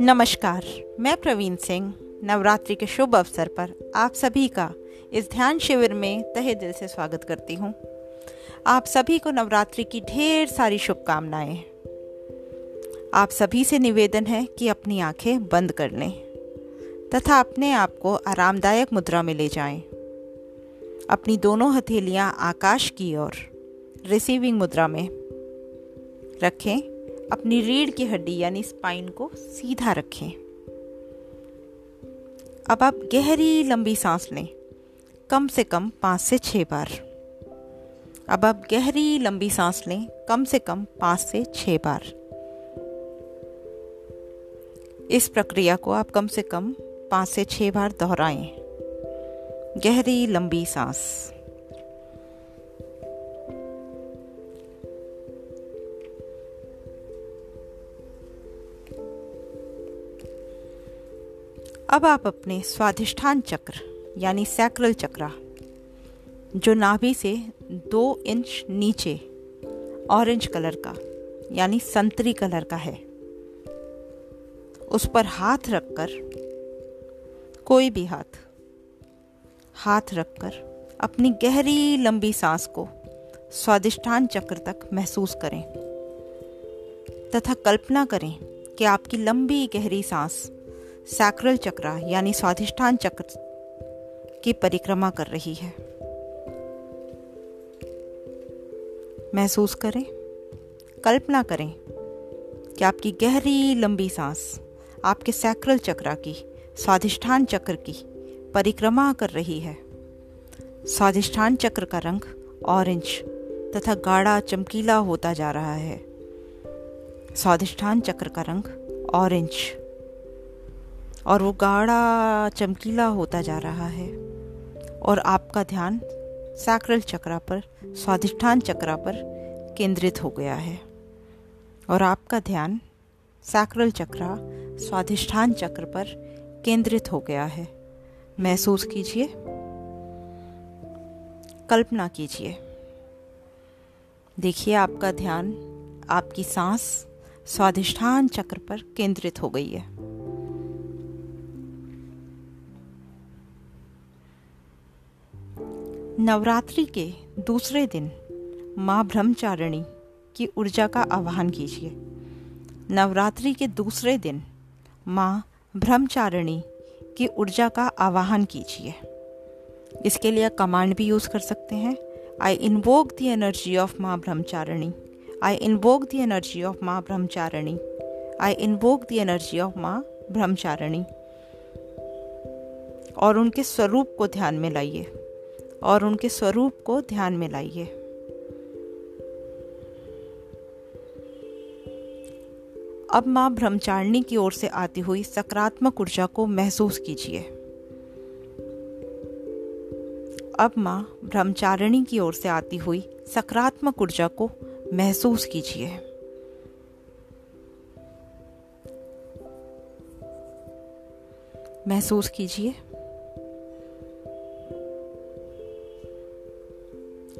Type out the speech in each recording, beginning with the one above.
नमस्कार, मैं प्रवीण सिंह, नवरात्रि के शुभ अवसर पर आप सभी का इस ध्यान शिविर में तहे दिल से स्वागत करती हूँ। आप सभी को नवरात्रि की ढेर सारी शुभकामनाएँ आप सभी से निवेदन है कि अपनी आँखें बंद कर लें तथा अपने आप को आरामदायक मुद्रा में ले जाएँ। अपनी दोनों हथेलियाँ आकाश की ओर रिसीविंग मुद्रा में रखें। अपनी रीढ़ की हड्डी, यानी स्पाइन को सीधा रखें। अब आप गहरी, लंबी सांस लें। कम से कम पाँच से छः बार। अब आप गहरी, लंबी सांस लें। कम से कम पाँच से छः बार। इस प्रक्रिया को आप कम से कम पाँच से छः बार दोहराएँ। गहरी, लंबी सांस। अब आप अपने स्वाधिष्ठान चक्र, यानी सैक्रल चक्रा जो नाभि से दो इंच नीचे ऑरेंज कलर का, यानी संतरी कलर का है, उस पर हाथ रखकर, कोई भी हाथ हाथ रखकर अपनी गहरी लंबी सांस को स्वादिष्ठान चक्र तक महसूस करें, तथा कल्पना करें कि आपकी लंबी गहरी सांस सैक्रल चक्र यानी स्वाधिष्ठान चक्र की परिक्रमा कर रही है। महसूस करें, कल्पना करें कि आपकी गहरी लंबी सांस आपके सैक्रल चक्र की, स्वाधिष्ठान चक्र की परिक्रमा कर रही है। स्वाधिष्ठान चक्र का रंग ऑरेंज तथा गाढ़ा चमकीला होता जा रहा है। स्वाधिष्ठान चक्र का रंग ऑरेंज और वो गाढ़ा चमकीला होता जा रहा है। और आपका ध्यान सैक्रल चक्रा पर, स्वाधिष्ठान चक्रा पर केंद्रित हो गया है। और आपका ध्यान सैक्रल चक्रा स्वाधिष्ठान चक्र पर केंद्रित हो गया है। महसूस कीजिए। कल्पना कीजिए। देखिए, आपका ध्यान आपकी सांस स्वाधिष्ठान चक्र पर केंद्रित हो गई है। नवरात्रि के दूसरे दिन माँ ब्रह्मचारिणी की ऊर्जा का आवाहन कीजिए। नवरात्रि के दूसरे दिन माँ ब्रह्मचारिणी की ऊर्जा का आवाहन कीजिए। इसके लिए कमांड भी यूज़ कर सकते हैं। I invoke the energy of Maa Brahmacharini. I invoke the energy of Maa Brahmacharini. I invoke the energy of Maa Brahmacharini. और उनके स्वरूप को ध्यान में लाइए। और उनके स्वरूप को ध्यान में लाइए। अब माँ ब्रह्मचारिणी की ओर से आती हुई सकारात्मक ऊर्जा को महसूस कीजिए। अब माँ ब्रह्मचारिणी की ओर से आती हुई सकारात्मक ऊर्जा को महसूस कीजिए। महसूस कीजिए।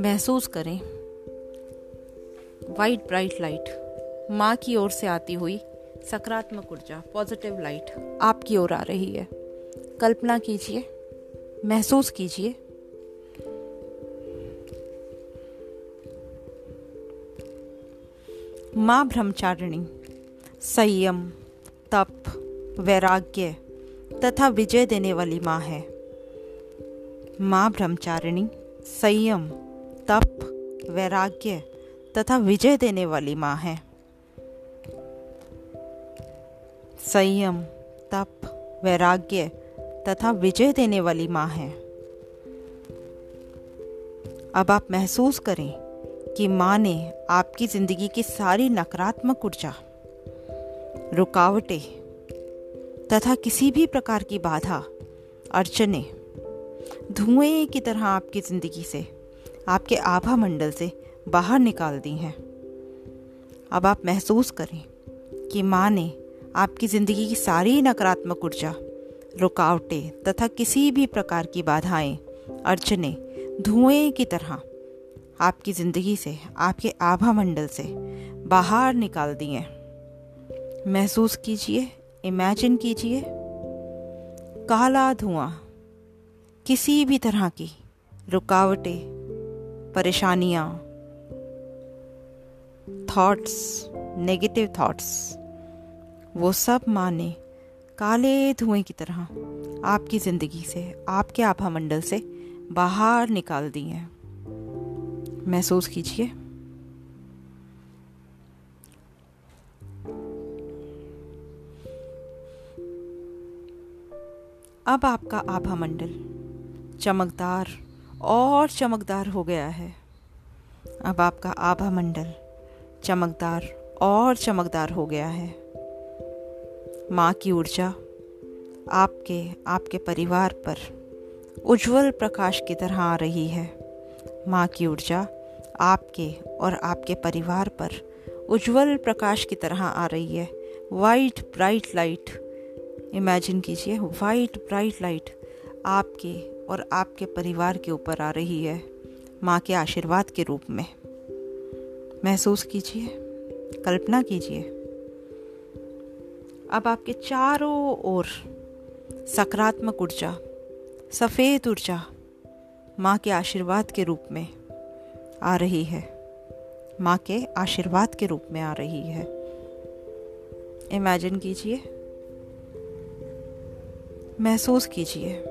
महसूस करें। वाइट ब्राइट लाइट माँ की ओर से आती हुई सकारात्मक ऊर्जा पॉजिटिव लाइट आपकी ओर आ रही है। कल्पना कीजिए, महसूस कीजिए। माँ ब्रह्मचारिणी, संयम, तप, वैराग्य तथा विजय देने वाली माँ है। माँ ब्रह्मचारिणी, संयम। तप, वैराग्य तथा विजय देने वाली माँ है। संयम, तप, वैराग्य तथा विजय देने वाली माँ है। अब आप महसूस करें कि माँ ने आपकी ज़िंदगी की सारी नकारात्मक ऊर्जा, रुकावटें तथा किसी भी प्रकार की बाधा, अड़चने धुएँ की तरह आपकी ज़िंदगी से आपके आभा मंडल से बाहर निकाल दी हैं। अब आप महसूस करें कि माँ ने आपकी ज़िंदगी की सारी नकारात्मक ऊर्जा, रुकावटें तथा किसी भी प्रकार की बाधाएँ, अड़चने धुएँ की तरह आपकी ज़िंदगी से, आपके आभा मंडल से बाहर निकाल दिए महसूस कीजिए इमेजिन कीजिए, काला धुआँ किसी भी तरह की रुकावटें परेशानियाँ थॉट्स नेगेटिव थॉट्स वो सब माने काले धुएँ की तरह आपकी ज़िंदगी से, आपके आभा मंडल से बाहर निकाल दिए हैं। महसूस कीजिए। अब आपका आभा मंडल चमकदार और चमकदार हो गया है। अब आपका आभा मंडल चमकदार और चमकदार हो गया है। माँ की ऊर्जा आपके आपके परिवार पर उज्जवल प्रकाश की तरह आ रही है। माँ की ऊर्जा आपके और आपके परिवार पर उज्जवल प्रकाश की तरह आ रही है। वाइट ब्राइट लाइट इमेजिन कीजिए वाइट ब्राइट लाइट आपके और आपके परिवार के ऊपर आ रही है माँ के आशीर्वाद के रूप में। महसूस कीजिए, कल्पना कीजिए। अब आपके चारों ओर सकारात्मक ऊर्जा, सफ़ेद ऊर्जा माँ के आशीर्वाद के रूप में आ रही है। माँ के आशीर्वाद के रूप में आ रही है। इमेजिन कीजिए, महसूस कीजिए।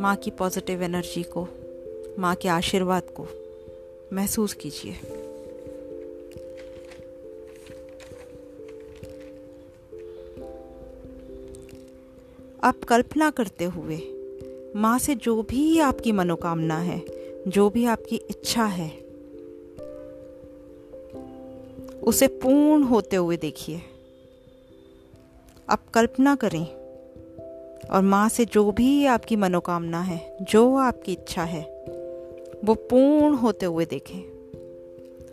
माँ की पॉजिटिव एनर्जी को, माँ के आशीर्वाद को महसूस कीजिए। आप कल्पना करते हुए, माँ से जो भी आपकी मनोकामना है, जो भी आपकी इच्छा है, उसे पूर्ण होते हुए देखिए। आप कल्पना करें और माँ से जो भी आपकी मनोकामना है, जो आपकी इच्छा है, वो पूर्ण होते हुए देखें।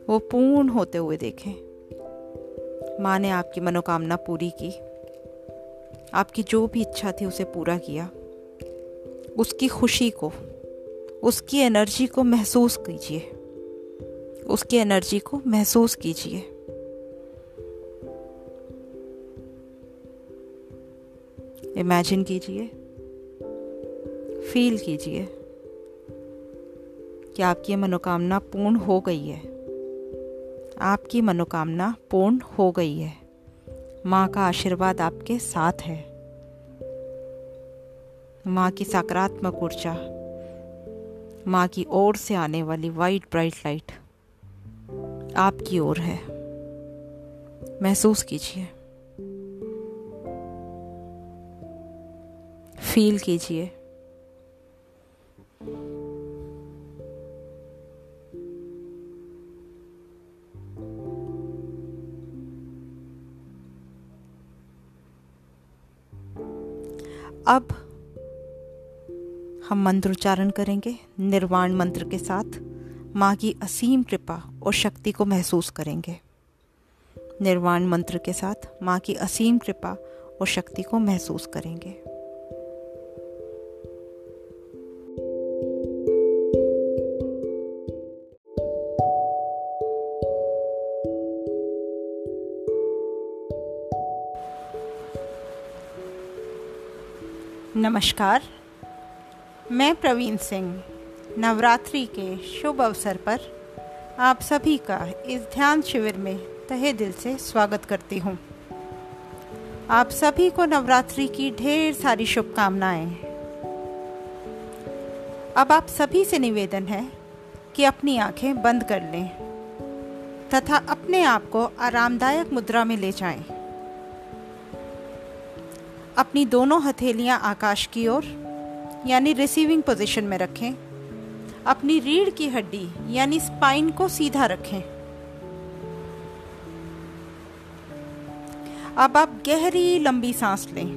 वो पूर्ण होते हुए देखें। माँ ने आपकी मनोकामना पूरी की। आपकी जो भी इच्छा थी उसे पूरा किया। उसकी खुशी को, उसकी एनर्जी को महसूस कीजिए। उसकी एनर्जी को महसूस कीजिए। इमेजिन कीजिए। फील कीजिए कि आपकी मनोकामना पूर्ण हो गई है। आपकी मनोकामना पूर्ण हो गई है। माँ का आशीर्वाद आपके साथ है। माँ की सकारात्मक ऊर्जा, माँ की ओर से आने वाली वाइट ब्राइट लाइट आपकी ओर है। महसूस कीजिए। फील कीजिए। अब हम मंत्र उच्चारण करेंगे, निर्वाण मंत्र के साथ। माँ की असीम कृपा और शक्ति को महसूस करेंगे। निर्वाण मंत्र के साथ माँ की असीम कृपा और शक्ति को महसूस करेंगे। नमस्कार। मैं प्रवीण सिंह, नवरात्रि के शुभ अवसर पर आप सभी का इस ध्यान शिविर में तहे दिल से स्वागत करती हूँ। आप सभी को नवरात्रि की ढेर सारी शुभकामनाएँ। अब आप सभी से निवेदन है कि अपनी आँखें बंद कर लें तथा अपने आप को आरामदायक मुद्रा में ले जाएँ। अपनी दोनों हथेलियाँ आकाश की ओर, यानी रिसीविंग पोजीशन में रखें। अपनी रीढ़ की हड्डी, यानी स्पाइन को सीधा रखें। अब आप गहरी, लंबी सांस लें।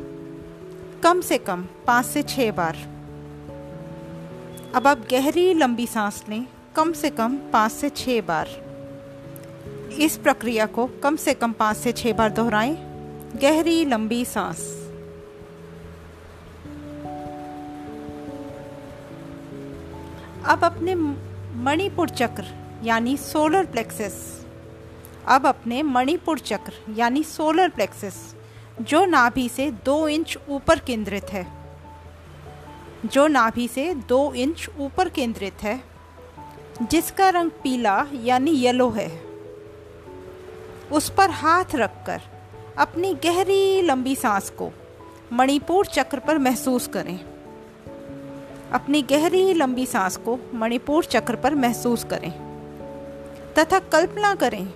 कम से कम पाँच से छह बार। अब आप गहरी, लंबी सांस लें। कम से कम पाँच से छह बार। इस प्रक्रिया को कम से कम पाँच से छह बार दोहराएँ। गहरी, लंबी सांस। अब अपने मणिपुर चक्र, यानी सोलर प्लेक्सस अब अपने मणिपुर चक्र, यानी सोलर प्लेक्सस जो नाभि से दो इंच ऊपर केंद्रित है। जो नाभि से दो इंच ऊपर केंद्रित है, जिसका रंग पीला, यानी येलो है। उस पर हाथ रखकर अपनी गहरी लंबी सांस को मणिपुर चक्र पर महसूस करें। अपनी गहरी लंबी सांस को मणिपुर चक्र पर महसूस करें, तथा कल्पना करें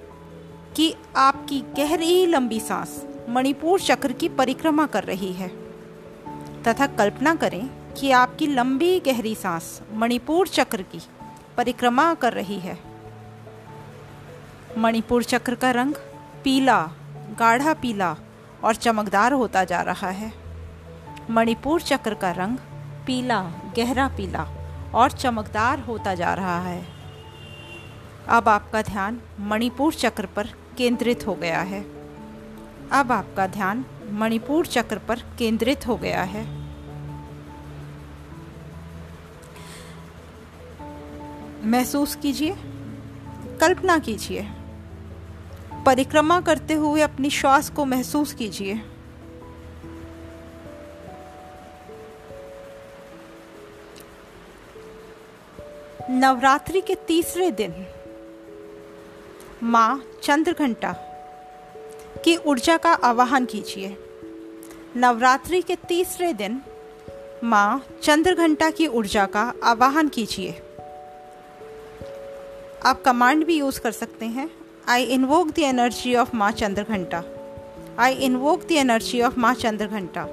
कि आपकी गहरी लंबी सांस मणिपुर चक्र की परिक्रमा कर रही है, तथा कल्पना करें कि आपकी लंबी गहरी सांस मणिपुर चक्र की परिक्रमा कर रही है। मणिपुर चक्र का रंग पीला, गाढ़ा पीला और चमकदार होता जा रहा है। मणिपुर चक्र का रंग पीला, गहरा पीला और चमकदार होता जा रहा है। अब आपका ध्यान मणिपुर चक्र पर केंद्रित हो गया है। अब आपका ध्यान मणिपुर चक्र पर केंद्रित हो गया है। महसूस कीजिए, कल्पना कीजिए, परिक्रमा करते हुए अपनी श्वास को महसूस कीजिए। नवरात्रि के तीसरे दिन माँ चंद्रघंटा की ऊर्जा का आवाहन कीजिए। नवरात्रि के तीसरे दिन माँ चंद्रघंटा की ऊर्जा का आवाहन कीजिए। आप कमांड भी यूज़ कर सकते हैं। I invoke the energy of Maa Chandraghanta. I invoke the energy of Maa Chandraghanta.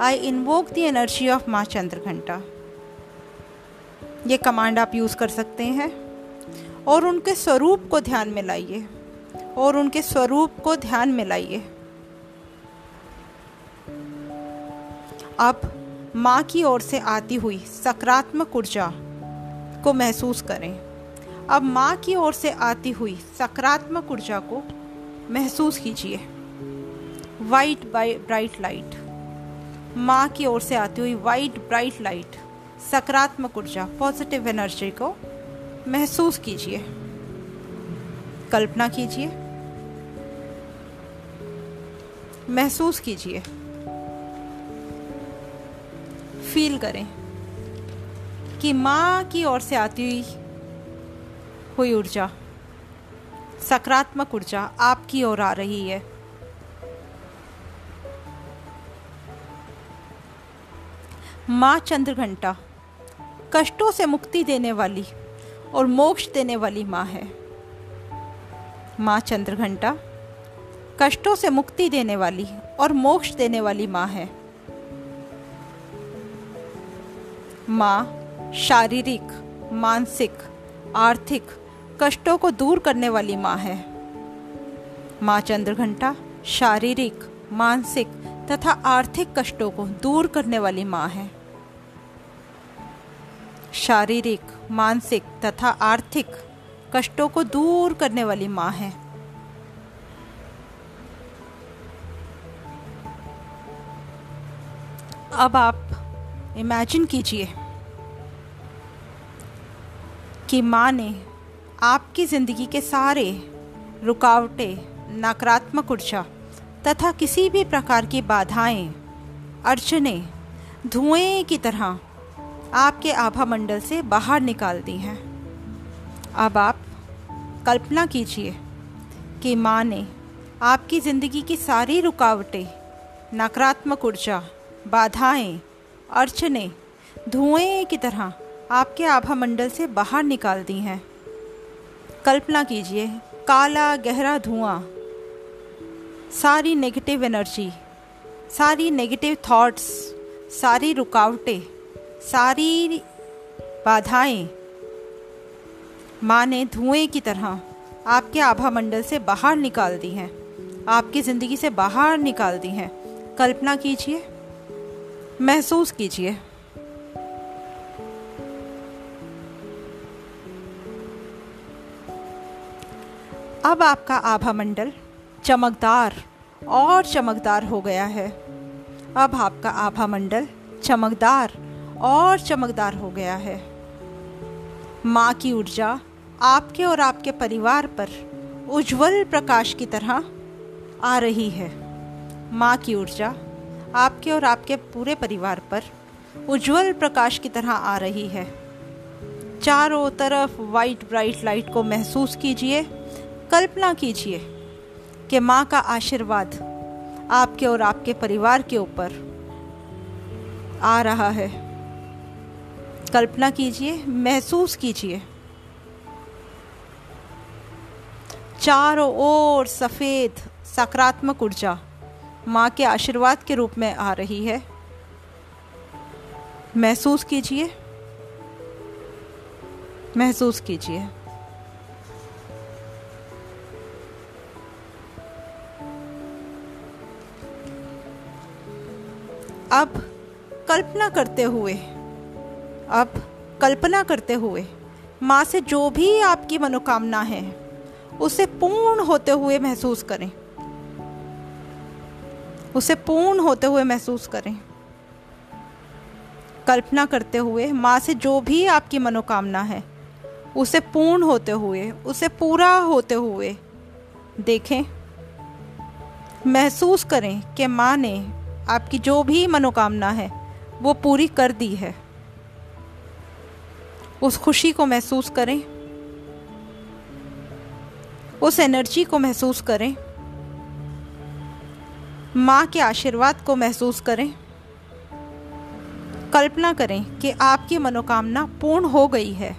I invoke the energy of Maa Chandraghanta. ये कमांड आप यूज़ कर सकते हैं। और उनके स्वरूप को ध्यान में लाइए। और उनके स्वरूप को ध्यान में लाइए। अब माँ की ओर से आती हुई सकारात्मक ऊर्जा को महसूस करें। अब माँ की ओर से आती हुई सकारात्मक ऊर्जा को महसूस कीजिए। वाइट ब्राइट लाइट माँ की ओर से आती हुई वाइट ब्राइट लाइट सकारात्मक ऊर्जा पॉजिटिव एनर्जी को महसूस कीजिए। कल्पना कीजिए। महसूस कीजिए। फील करें कि माँ की ओर से आती हुई हुई ऊर्जा, सकारात्मक ऊर्जा आपकी ओर आ रही है। माँ चंद्रघंटा कष्टों से मुक्ति देने वाली और मोक्ष देने वाली माँ है। माँ चंद्रघंटा, कष्टों से मुक्ति देने वाली और मोक्ष देने वाली माँ है। माँ शारीरिक, मानसिक, आर्थिक कष्टों को दूर करने वाली माँ है। माँ चंद्रघंटा शारीरिक, मानसिक तथा आर्थिक कष्टों को दूर करने वाली माँ है। शारीरिक, मानसिक तथा आर्थिक कष्टों को दूर करने वाली माँ है। अब आप इमेजिन कीजिए कि माँ ने आपकी ज़िंदगी के सारे रुकावटें, नकारात्मक ऊर्जा तथा किसी भी प्रकार की बाधाएँ, अड़चने, धुएँ की तरह आपके आभा मंडल से बाहर निकाल दी हैं। अब आप कल्पना कीजिए कि माँ ने आपकी ज़िंदगी की सारी रुकावटें, नकारात्मक ऊर्जा, बाधाएँ, अड़चने, धुएँ की तरह आपके आभा मंडल से बाहर निकाल दी हैं। कल्पना कीजिए, काला, गहरा धुआँ, सारी नेगेटिव एनर्जी सारी नेगेटिव थॉट्स सारी रुकावटें सारी बाधाएँ माँ ने धुएँ की तरह आपके आभा मंडल से बाहर निकाल दी हैं। आपकी ज़िंदगी से बाहर निकाल दी हैं। कल्पना कीजिए, महसूस कीजिए। अब आपका आभा मंडल चमकदार और चमकदार हो गया है। अब आपका आभा मंडल चमकदार और चमकदार हो गया है। माँ की ऊर्जा आपके और आपके परिवार पर उज्जवल प्रकाश की तरह आ रही है। माँ की ऊर्जा आपके और आपके पूरे परिवार पर उज्जवल प्रकाश की तरह आ रही है। चारों तरफ़ वाइट ब्राइट लाइट को महसूस कीजिए, कल्पना कीजिए कि माँ का आशीर्वाद आपके और आपके परिवार के ऊपर आ रहा है। कल्पना कीजिए, महसूस कीजिए। चारों ओर सफ़ेद, सकारात्मक ऊर्जा माँ के आशीर्वाद के रूप में आ रही है। महसूस कीजिए। महसूस कीजिए। अब कल्पना करते हुए अब कल्पना करते हुए, माँ से जो भी आपकी मनोकामना है, उसे पूर्ण होते हुए महसूस करें। उसे पूर्ण होते हुए महसूस करें। कल्पना करते हुए, माँ से जो भी आपकी मनोकामना है, उसे पूर्ण होते हुए, उसे पूरा होते हुए देखें। महसूस करें कि माँ ने आपकी जो भी मनोकामना है, वो पूरी कर दी है। उस खुशी को महसूस करें। उस एनर्जी को महसूस करें। माँ के आशीर्वाद को महसूस करें। कल्पना करें कि आपकी मनोकामना पूर्ण हो गई है।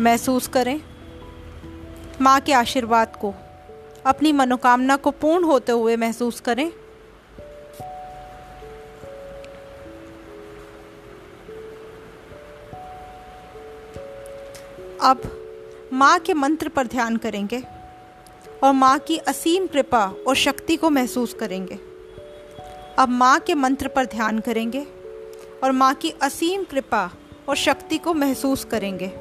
महसूस करें, माँ के आशीर्वाद को, अपनी मनोकामना को पूर्ण होते हुए महसूस करें। अब माँ के मंत्र पर ध्यान करेंगे और माँ की असीम कृपा और शक्ति को महसूस करेंगे। अब माँ के मंत्र पर ध्यान करेंगे और माँ की असीम कृपा और शक्ति को महसूस करेंगे।